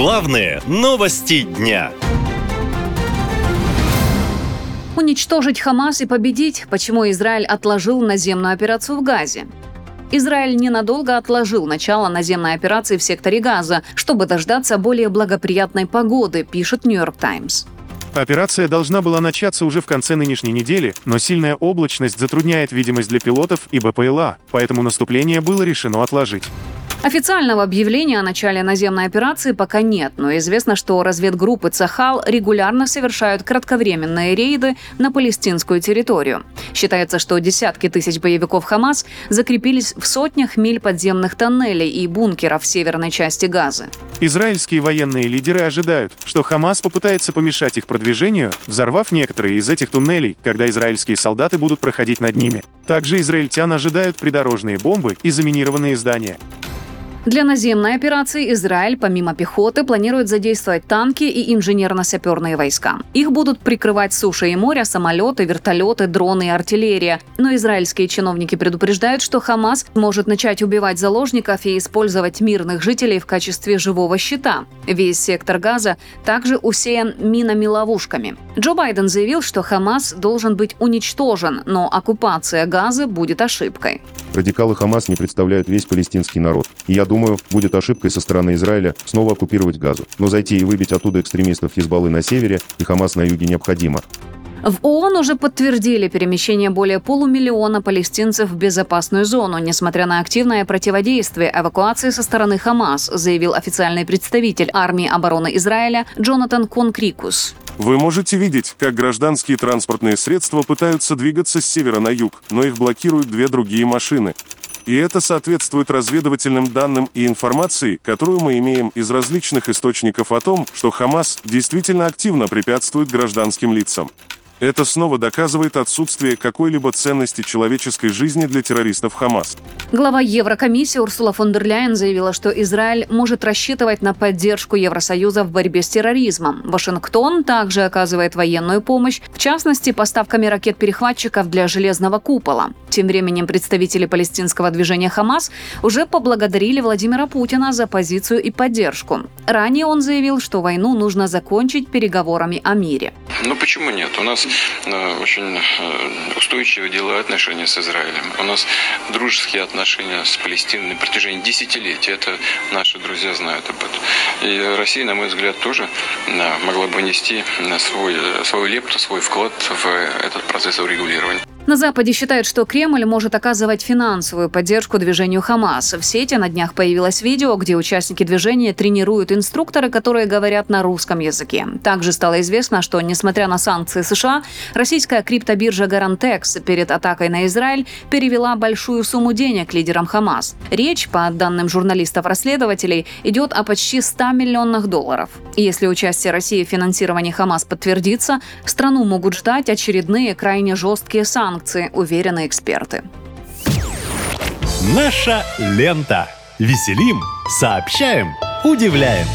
Главные новости дня. Уничтожить Хамас и победить, почему Израиль отложил наземную операцию в Газе. Израиль ненадолго отложил начало наземной операции в секторе Газа, чтобы дождаться более благоприятной погоды, пишет Нью-Йорк Таймс. Операция должна была начаться уже в конце нынешней недели, но сильная облачность затрудняет видимость для пилотов и БПЛА, поэтому наступление было решено отложить. Официального объявления о начале наземной операции пока нет, но известно, что разведгруппы Цахал регулярно совершают кратковременные рейды на палестинскую территорию. Считается, что десятки тысяч боевиков Хамас закрепились в сотнях миль подземных тоннелей и бункеров в северной части Газы. Израильские военные лидеры ожидают, что Хамас попытается помешать их продвижению, взорвав некоторые из этих туннелей, когда израильские солдаты будут проходить над ними. Также израильтян ожидают придорожные бомбы и заминированные здания. Для наземной операции Израиль, помимо пехоты, планирует задействовать танки и инженерно-саперные войска. Их будут прикрывать суша и море, самолеты, вертолеты, дроны и артиллерия. Но израильские чиновники предупреждают, что Хамас может начать убивать заложников и использовать мирных жителей в качестве живого щита. Весь сектор Газа также усеян минами-ловушками. Джо Байден заявил, что Хамас должен быть уничтожен, но оккупация Газы будет ошибкой. Радикалы Хамас не представляют весь палестинский народ. И я думаю, будет ошибкой со стороны Израиля снова оккупировать Газу. Но зайти и выбить оттуда экстремистов Хизбаллы на севере и Хамас на юге необходимо. В ООН уже подтвердили перемещение более полумиллиона палестинцев в безопасную зону, несмотря на активное противодействие эвакуации со стороны Хамас, заявил официальный представитель армии обороны Израиля Джонатан Конкрикус. Вы можете видеть, как гражданские транспортные средства пытаются двигаться с севера на юг, но их блокируют две другие машины. И это соответствует разведывательным данным и информации, которую мы имеем из различных источников о том, что Хамас действительно активно препятствует гражданским лицам. Это снова доказывает отсутствие какой-либо ценности человеческой жизни для террористов Хамас. Глава Еврокомиссии Урсула фон дер Ляйен заявила, что Израиль может рассчитывать на поддержку Евросоюза в борьбе с терроризмом. Вашингтон также оказывает военную помощь, в частности, поставками ракет-перехватчиков для Железного купола. Тем временем представители палестинского движения «Хамас» уже поблагодарили Владимира Путина за позицию и поддержку. Ранее он заявил, что войну нужно закончить переговорами о мире. Ну почему нет? У нас очень э, устойчивые деловые отношения с Израилем. У нас дружеские отношения с Палестиной на протяжении десятилетий. Это наши друзья знают об этом. И Россия, на мой взгляд, тоже э, могла бы внести свой, свою лепту, свой вклад в этот процесс урегулирования. На Западе считают, что Кремль может оказывать финансовую поддержку движению Хамас. В сети на днях появилось видео, где участники движения тренируют инструкторы, которые говорят на русском языке. Также стало известно, что, несмотря на санкции США, российская криптобиржа Garantex перед атакой на Израиль перевела большую сумму денег лидерам Хамас. Речь, по данным журналистов-расследователей, идет о почти 100 миллионах долларов. Если участие России в финансировании Хамас подтвердится, страну могут ждать очередные крайне жесткие санкции санкции, уверены эксперты. Наша лента. Веселим, сообщаем, удивляем.